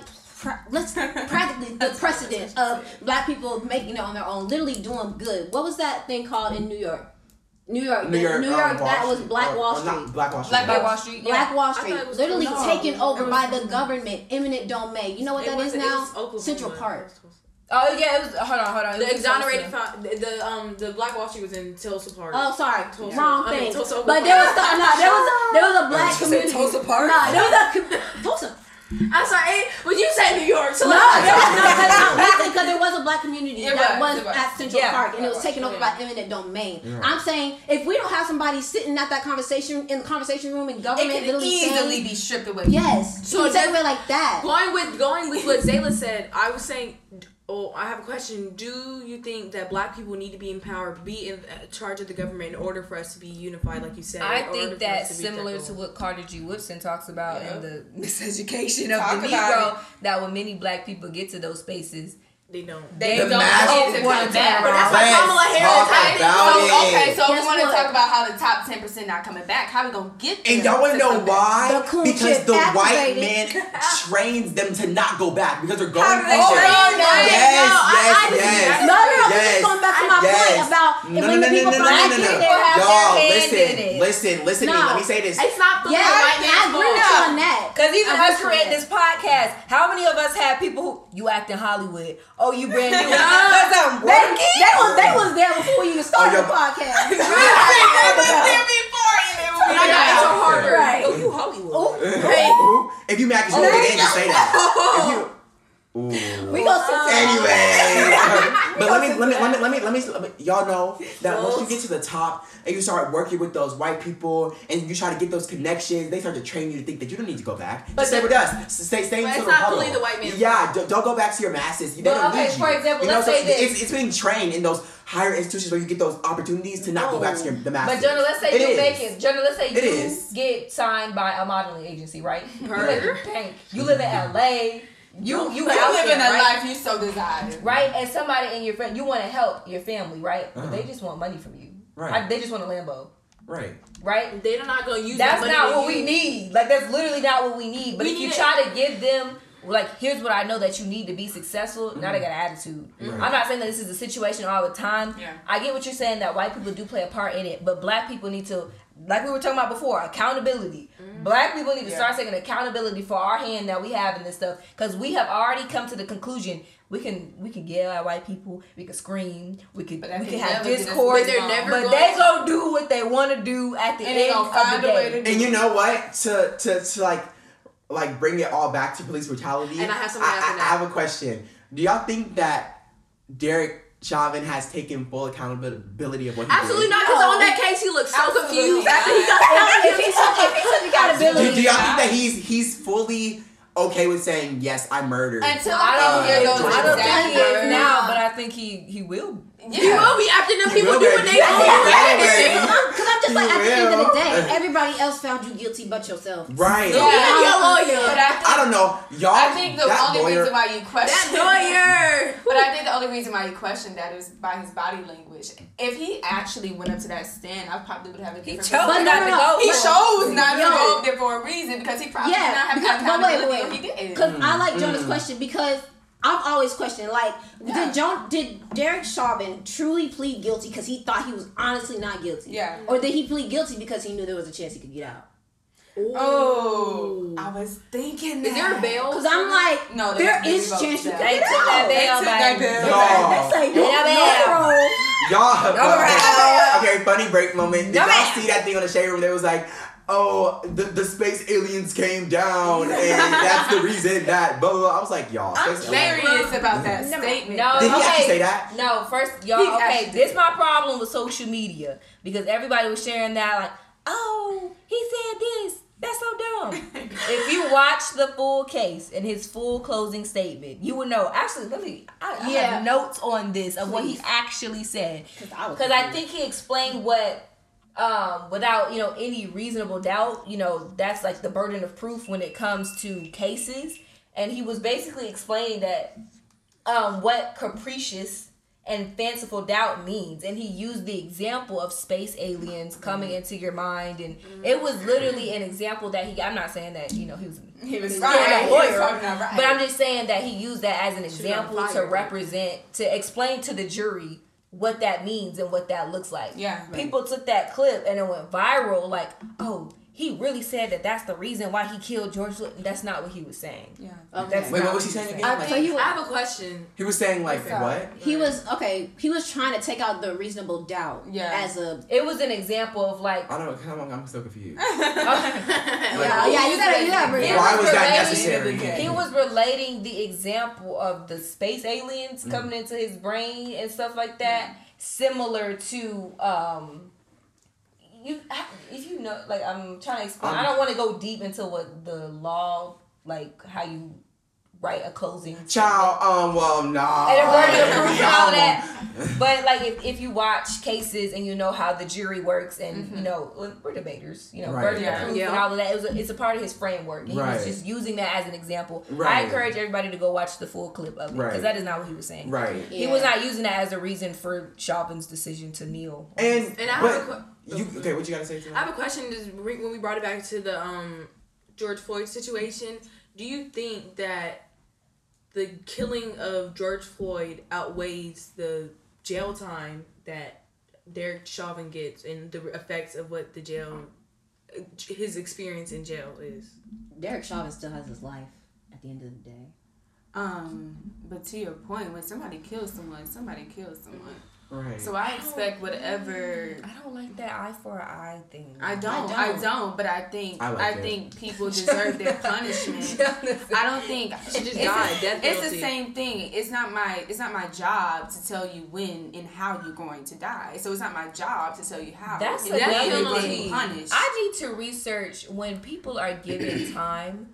let's (laughs) practically the precedent of black people making it on their own, literally doing good. What was that thing called in New York? New York, New York, New um, York. Wall that was Black Or- Wall or not Street. Black Wall Street. Black Black Wall Street. Black. Wall Street, was literally Tulsa. taken over it by the government, eminent domain. You know what It that is wasn't- it now? was Central Park. Oh yeah, it was. Hold on, hold on. It The exonerated, Tulsa. the, the um the Black Wall Street was in Tulsa Park. Oh, sorry, Tulsa. wrong I mean, thing. Tulsa, but there was Oklahoma. no, there was there was a (laughs) black community. Tulsa Park? Nah, there was a (laughs) Tulsa. I'm sorry, but you say New York, so No, let's- there no, no, because there was a black community It that was, was, was. at Central Yeah. Park, and it was was, taken over yeah. by eminent domain. I'm saying if we don't have somebody sitting at that conversation in the conversation room in It government, could literally easily saying, be stripped away. yes, So so take that- away like that. Going with going with what Zayla said, I was saying. Oh, I have a question. Do you think that black people need to be empowered, be in uh, charge of the government in order for us to be unified, like you said? I think that's us to similar to what Carter G. Woodson talks about Yeah. in the (laughs) miseducation of Talk the Negro. That when many black people get to those spaces, they don't. they The don't mass- want It's to a come good back. But that's Let's what Kamala Harris talk had. about So, it. okay, so Guess we want to talk about how the top ten percent not coming back. How we gonna get there? And y'all want to know why? The cool because chip the white activated. man (laughs) trains them to not go back because they're going How do they through train it. them? Yes, No, I- yes, I yes. No, no, no. Yes. This is going back to my Yes. point about No, when no, no, people no, from no, black no, no, no. have Y'all, their hand listen, in it. listen, listen to me. Let me say this. It's not the white I man's agree with fault. on that. Cause even us with creating this podcast, how many of us have people who you act in Hollywood? Oh, you brand new? Cause I'm They, working. they was they was there before even started Oh, the podcast. And I got into Harvard. Right. Oh, you Hollywood. Ooh, if you mad because you Oh, don't get in, just say that. If you, Ooh. We gonna sit. Anyway, (laughs) But let me let me, let me let me let me let me y'all know that once you get to the top and you start working with those white people and you try to get those connections, they start to train you to think that you don't need to go back. But Just stay with us. Stay stay But into it's the not huddle. the white man. Yeah, don't, don't go back to your masses. They But, don't okay, need you. for example, you know, let's so say this. it's, it's being trained in those higher institutions where you get those opportunities to not go back to your, the masses. But Jonah, let's say It you is. make it. Jonah, let's say It you is. get signed by a modeling agency, right? You live in bank. You live in (laughs) LA. You you You out live there, in a right? life you so desire. right? And somebody in your friend, you want to help your family, right? But Uh-huh. they just want money from you. Right. I- they just want a Lambo, Right. right? They're not gonna use That's that money not to what we need. Like that's literally not what we need. But We if you need try to give them like here's what I know that you need to be successful, now they mm-hmm. got an attitude. Right. I'm not saying that this is a situation all the time. Yeah. I get what you're saying that white people do play a part in it, but black people need to like we were talking about before, accountability. Black people need to Yeah. start taking accountability for our hand that we have in this stuff because we have already come to the conclusion we can we can yell at white people, we can scream, we can we can can have never get us discourse, But they're wrong. never but going they gonna do what they want to do at the end of the day. And you know what? To to to like like bring it all back to police brutality. And I have something I, I. I have a question. Do y'all think that Derek Chauvin has taken full accountability of what he Absolutely did? not, because No. on that case he looks so Absolutely confused not. after he got if he took, if he took accountability, Do, do y'all think that he's he's fully okay with saying yes, I murdered? Until I I don't, can hear those I don't think he is now, but I think he he will. He will be after them people will do be. what they Yeah. do. Because I'm just like at the end of the day, everybody else found you guilty but yourself. right. Yeah. Yeah, your lawyer. But I think, I don't know. Y'all I think the that only lawyer, reason why you question That lawyer. But I think the only reason why you question that is by his body language. If he actually went up to that stand, I probably would have a different. He different. chose But not no, to go. He for chose not to go up there for a reason because he probably did not have because, the but wait, accountability wait, he did. because I like Mm. Jonah's question because I've always questioned like Yeah. did John did Derek Chauvin truly plead guilty because he thought he was honestly not guilty, Yeah. or did he plead guilty because he knew there was a chance he could get out? Oh, I was thinking. Is there a bail? Because I'm like, No, they- there they is revoked chance you that. could They get took that out. bail They took that bail. Y'all. That's like Yeah, no, man. no. Y'all, right. okay, funny break moment. Did No, y'all man. see that thing on the shade room? That was like, oh, the, the space aliens came down, and that's the reason that blah blah. blah. I was like, y'all, I'm space aliens. curious about that statement. No, Did he okay. actually say that? No, first y'all. He Okay, this did. my problem with social media because everybody was sharing that like, oh, he said this. That's so dumb. (laughs) if you watch the full case and his full closing statement, you would know. Actually, let me. I, I Yeah. have notes on this of what he actually said Because I, I think he explained what um without you know any reasonable doubt you know that's like the burden of proof when it comes to cases. And he was basically explaining that um what capricious and fanciful doubt means. And he used the example of space aliens coming into your mind. And it was literally an example that he i'm not saying that you know he was He was He's right. a He lawyer, right. but I'm just saying that he used that as an example to represent, to explain to the jury what that means and what that looks like. Yeah. People took that clip and it went viral, like, oh, he really said that that's the reason why he killed George Floyd. That's not what he was saying. Yeah. Okay. That's Wait, what was he he saying again? I, Like, so he I have a question. he was saying like What's what? he was okay. He was trying to take out the reasonable doubt Yeah. as a It was an example of like, I don't know. Come on, I'm so confused. (laughs) yeah, yeah. You gotta, you gotta bring it Why was was that necessary? He was relating the example of the space aliens Mm. coming into his brain and stuff like that, similar to um. You, if you know, like I'm trying to explain. I Um, don't want to go deep into what the law, like how you write a closing. Child, um, well, nah. And a burden of proof and all that. (laughs) But like if, if you watch cases and you know how the jury works and you know we're debaters, you know, Right. burden Yeah. of proof Yeah. and all of that, it was a, it's a part of his framework. And He was just using that as an example. I encourage everybody to go watch the full clip of it because Right. that is not what he was saying. Right. He was not using that as a reason for Chauvin's decision to kneel. And, And I have a que- you okay? What you gotta say? To I have a question. Is re- when we brought it back to the um George Floyd situation, do you think that the killing of George Floyd outweighs the jail time that Derek Chauvin gets and the effects of what the jail, his experience in jail is? Derek Chauvin still has his life at the end of the day. Um, but to your point, when somebody kills someone, somebody kills someone. Right. So I expect whatever. I don't like that eye for an eye thing. I don't, I don't. don't, but I think I I, like it. think people (laughs) deserve their punishment. (laughs) I don't think She just it's, died, a- death it's the same thing. It's not my it's not my job to tell you when and how you're going to die. So it's not my job to tell you how. That's and another when to thing. punished. I need to research when people are given time.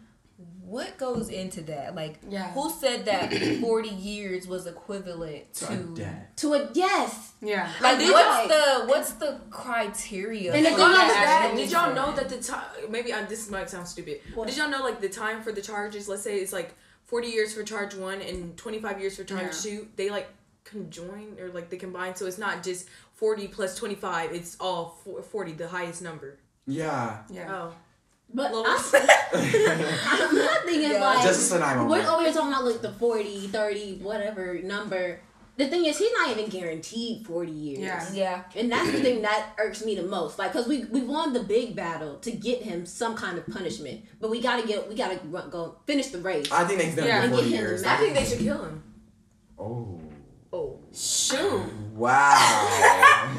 What goes into that? Like, Yeah. who said that (clears throat) forty years was equivalent To to? a death. To a yes. yeah. Like, Did what's y'all- the what's the criteria? And the for thing that? that- did y'all know that the time? Maybe I, this might sound stupid. What? Did y'all know like the time for the charges? Let's say it's like forty years for charge one and twenty five years for charge Yeah. two. They like conjoin or like they combine, so it's not just forty plus twenty five. It's all forty, the highest number. Yeah. Yeah. Oh, But Well, (laughs) (laughs) I'm, my thing is Yeah. like Justice and I we're moment. over here talking about like the 40, 30, whatever number. The thing is, he's not even guaranteed forty years. Yeah. Yeah. And that's the thing that irks me the most. Like, cause we we won the big battle to get him some kind of punishment, but we gotta get we gotta run, go finish the race. I think he's gonna Yeah. 40 years. I think they should kill him. Oh. Oh, Shoot. Wow.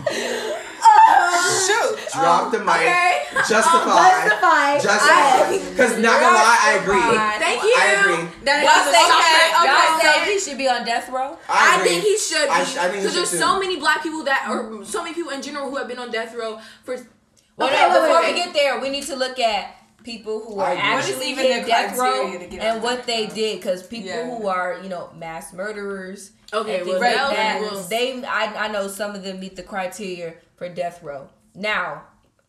(laughs) Shoot. Drop the mic. Okay. Justify. Um, justify. Justify. Because not gonna lie, I agree. thank you. I agree. That Y'all is say, okay. y'all Okay. say he should be on death row? I, I think he should be I sh- I think he because there's should so many black people that, or so many people in general who have been on death row for. Well, Okay, no, wait, before wait, we get there, we need to look at people who are agree. What is actually even hit the death row criteria to get on and what they row? did. Because people Yeah. who are, you know, mass murderers, Okay, well, things that like that, they, I, I know some of them meet the criteria for death row. Now,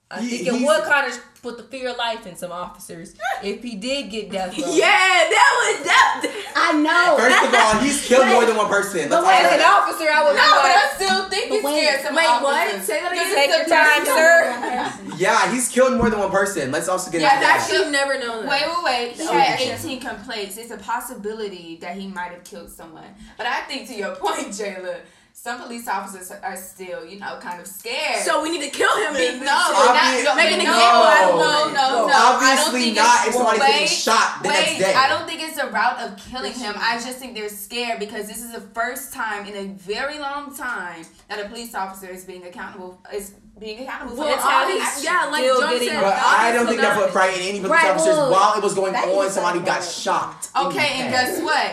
I He- think it would kind of put the fear of life in some officers if he did get death row. (laughs) Yeah, that was that. I know. First of all, he's killed more than one person. Let's But As an officer, I would No, be but I still think But he's wait, scared. Some wait, what? officers. Say that again. take your time, sir. Yeah, he's killed more than one person. Let's also get Yeah, into that's that. Actually, never known that. Wait, wait, wait. He had 18 complaints. It's a possibility that he might have killed someone. But I think to your point, Jayla, some police officers are still, you know, kind of scared. So we need to kill him. Big then. no, Obvi- not, Make an no, example no, no, no, No, I don't obviously think not it's- if somebody's wait, getting shot the wait, next day. I don't think it's a route of killing him. I just think they're scared because this is the first time in a very long time that a police officer is being accountable is being accountable for Well, their how actions. yeah, like John said. But I don't think that not. put frightened any police Right, officers well, while it was going on. is Somebody got something. shot. Okay, and guess what?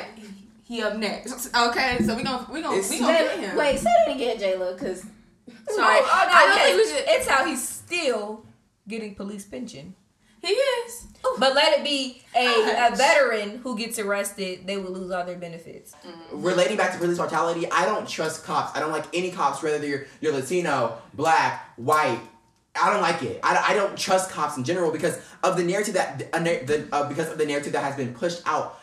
He up next. Okay, so we gonna we gonna It's- we gonna get him. wait, say that again, Jayla, because Sorry, no, I don't think we should. It's how he's still getting police pension. He is. But let it be a, a veteran who gets arrested, they will lose all their benefits. Relating back to police brutality, I don't trust cops. I don't like any cops, whether you're you're Latino, black, white. I don't like it. I, I don't trust cops in general because of the narrative that uh, the uh, because of the narrative that has been pushed out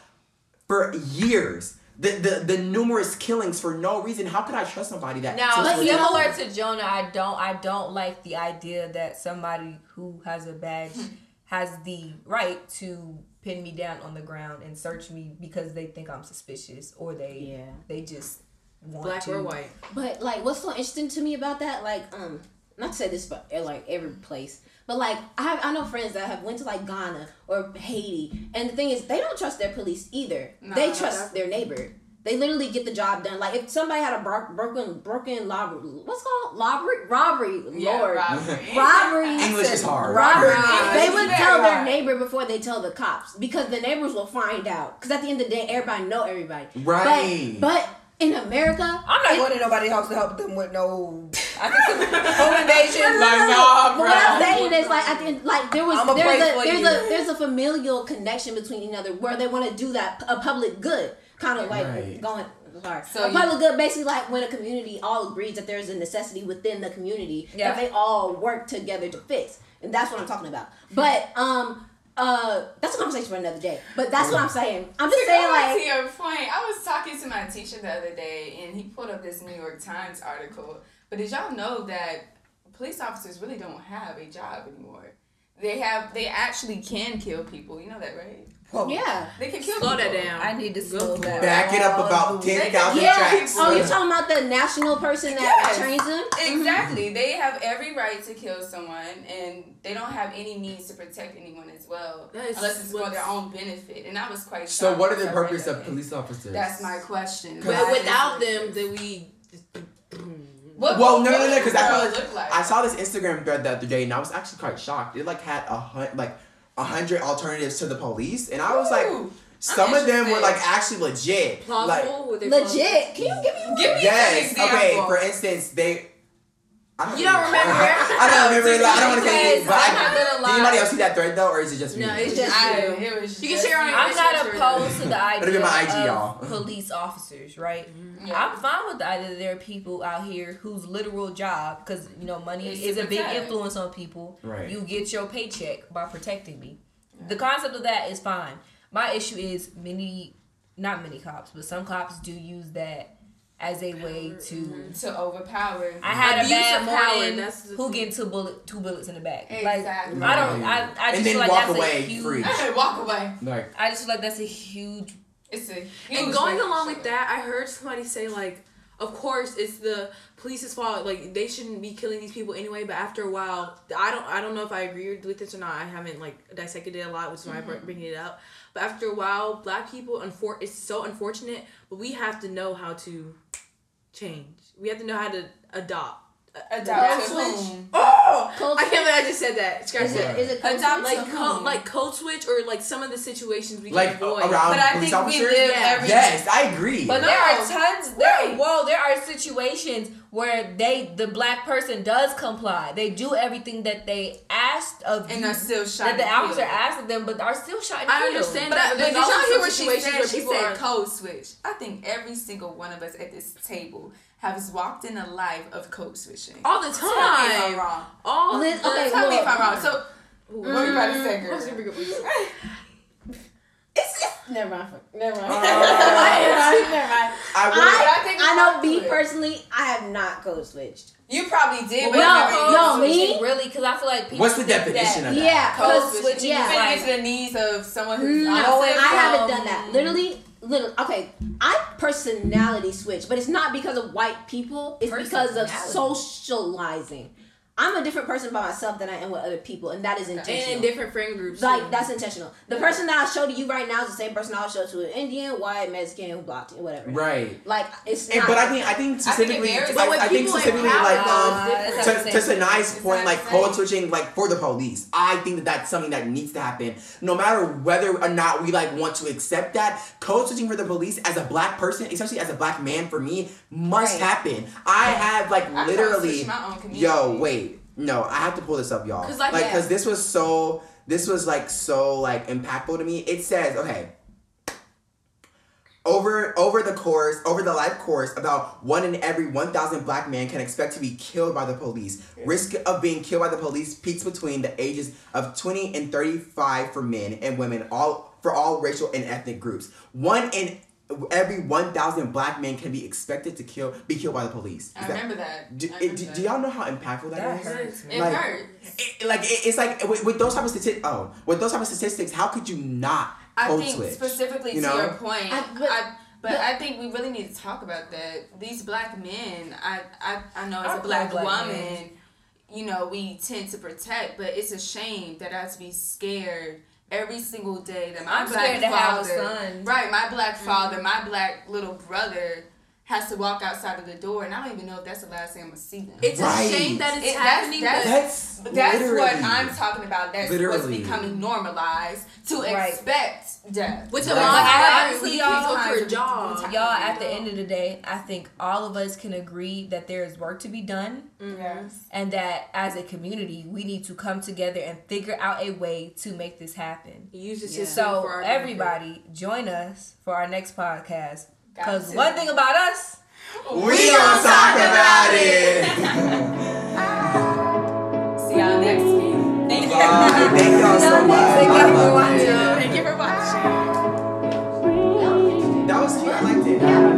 for years. The, the the numerous killings for no reason. How could I trust somebody that? Now, so- But you know- similar to Jonah, I don't I don't like the idea that somebody who has a badge (laughs) has the right to pin me down on the ground and search me because they think I'm suspicious or they Yeah. they just want Black to. or white. But like, what's so interesting to me about that, like, um, not to say this for uh, like every place, but like, I have, I know friends that have went to like Ghana or Haiti, and the thing is, they don't trust their police either. No, they trust that's- their neighbor. They literally get the job done. Like if somebody had a bro- broken broken robbery, what's it called robbery robbery, Yeah, Lord. robbery. Robbery. (laughs) English is hard. Robbery. Robbery. They would very tell their neighbor before they tell the cops because the neighbors will find out. Because at the end of the day, everybody know everybody. Right. But, but in America, I'm not going to nobody else to help them with no. (laughs) I think home invasion. (laughs) Like, nah, But what I'm bro. saying is like I think like there was I'ma there's a there's you. a there's a familial connection between each other where they want to do that a public good kind of like Right. going sorry So a you- public good basically like when a community all agrees that there's a necessity within the community Yeah. that they all work together to fix and that's what I'm talking about but um uh that's a conversation for another day but that's what I'm saying I'm just To saying like to your point, I was talking to my teacher the other day, and he pulled up this New York Times article. But did y'all know that police officers really don't have a job anymore? They have, they actually can kill people. You know that, right? Whoa. yeah They can kill Slow that people. down. I need to slow for that. Back it up about the ten yeah tracks. oh you're talking about the national person that Yes. trains them mm-hmm. Exactly. They have every right to kill someone, and they don't have any means to protect anyone as well, That is unless it's for their own benefit. And I was quite. Sure. So shocked what are the purpose that. of police officers? That's my question. But without them, it- then we. What, Well, no, what no, no, because the I world feel like? I saw this Instagram thread the other day, and I was actually quite shocked. It like had a hundred, like a hundred alternatives to the police, and I was like, Ooh, some of them were like actually legit. Like, Plausible? Were they Legit. Can you give me one? Give me yes, an okay. For instance, they. I You don't remember? (laughs) I don't remember. it. I don't want to say it, but I'm I, not gonna did anybody else see that thread though, or is it just me? No, it's just I, you. it was You can just share on you. your I'm not opposed to the (laughs) idea my IG, of y'all. police officers, right? Mm-hmm. Yeah. I'm fine with the idea that there are people out here whose literal job, because you know money Is is a big protect. influence on people. Right. You get your paycheck by protecting me. The concept of that is fine. My issue is many, not many cops, but some cops do use that as a way to. to overpower. I had a bad of power, morning. that's Who thing. getting two bullet, two bullets in the back? Exactly. Like I don't. I, I just feel like walk that's away a huge. free. (laughs) Walk away. Like, I just feel like that's a huge It's a And going break along for with that, I heard somebody say like, of course it's the police's fault. Like they shouldn't be killing these people anyway. But after a while, I don't I don't know if I agree with this or not. I haven't like dissected it a lot, which is why I'm mm-hmm. bringing it up. But after a while, black people, unfor- it's so unfortunate. But we have to know how to change. We have to know how to adopt. Adopt to switch. Oh, Code I can't believe I just said that. Scratch Is that. it, is it code Adopt switch? Like to co- whom? like code switch or like some of the situations we can like avoid. around But I police think we live Yeah. every Yes, I agree. But No, there are tons. There, right. well, there are situations where they, the black person, does comply. They do everything that they asked of and you, are still shot. that the and officer killed. asked of them, but are still shot. I killed. understand But, that, but but did y'all also hear what she said? where She said are- code switch. I think every single one of us at this table has walked in a life of code switching. all the Tell me if I'm time. wrong. All Liz- the okay, Tell me if I'm wrong. So, what were you about to say, girl? (laughs) What's your bigger- It's, it's, never mind. Never mind. Uh, (laughs) never mind. Never mind. (laughs) I really, I think I know talked me personally, I have not code switched. You probably did, but No, you never no, me? really, because I feel like people. What's the definition that of that? Yeah, code switching. yeah. You like- fit into the needs of someone who's No, honest. I haven't done that. Literally, literally. Okay, I personality switch, but it's not because of white people. It's because of Personality. socializing. I'm a different person by myself than I am with other people, and that is intentional. and intentional. in different friend groups. like too. that's intentional. The person that I show to you right now is the same person I'll show to an Indian, white, Mexican, blocked, whatever. right. Like it's. And, not but I think I that. think I think it specifically. I, But when I think people specifically empower like us, um it's to, not the to. Sanai's point, like the same. code switching, like for the police, I think that that's something that needs to happen. No matter whether or not we like want to accept that, code switching for the police as a black person, especially as a black man, for me, must Right. happen. I have like I literally, my own yo, wait, no, I have to pull this up, y'all, 'Cause, like, like, yeah. cause this was so, this was like so like impactful to me. It says, okay. Over over the course over the life course about one in every 1000 black men can expect to be killed by the police. Risk of being killed by the police peaks between the ages of 20 and 35 for men and women all for all racial and ethnic groups. One in every 1000 black men can be expected to kill be killed by the police I that- remember that. do, I it- do, that. do y'all know how impactful that That is? hurts, It Like, hurts. it, like it, it's like with, with those type of statistics oh with those type of statistics how could you not I think switch specifically you to your point, I- I, but- but, but- I think we really need to talk about that. These black men, I I, I know as Our a black, black woman, men. you know, we tend to protect, but it's a shame that I have to be scared every single day that my I'm black scared to have a father, right, my black mm-hmm. father, my black little brother has to walk outside of the door, and I don't even know if that's the last time I'm gonna see them. it's Right. a shame that it's It- happening. that's- but that's that's what I'm talking about. That's what's becoming normalized to Right. expect death. With Right. a mom, But I- honestly, y'all- for a Y'all, job. Y'all, at the end of the day, I think all of us can agree that there is work to be done, mm-hmm. Yes. and that as a community, we need to come together and figure out a way to make this happen. Use the Yeah. So for benefit. everybody, join us for our next podcast. Because one thing about us, we, don't talk about it. (laughs) See y'all next week. Thank you. (laughs) Thank y'all so much. Thank you for watching. Thank you for watching. That was cute. I liked it.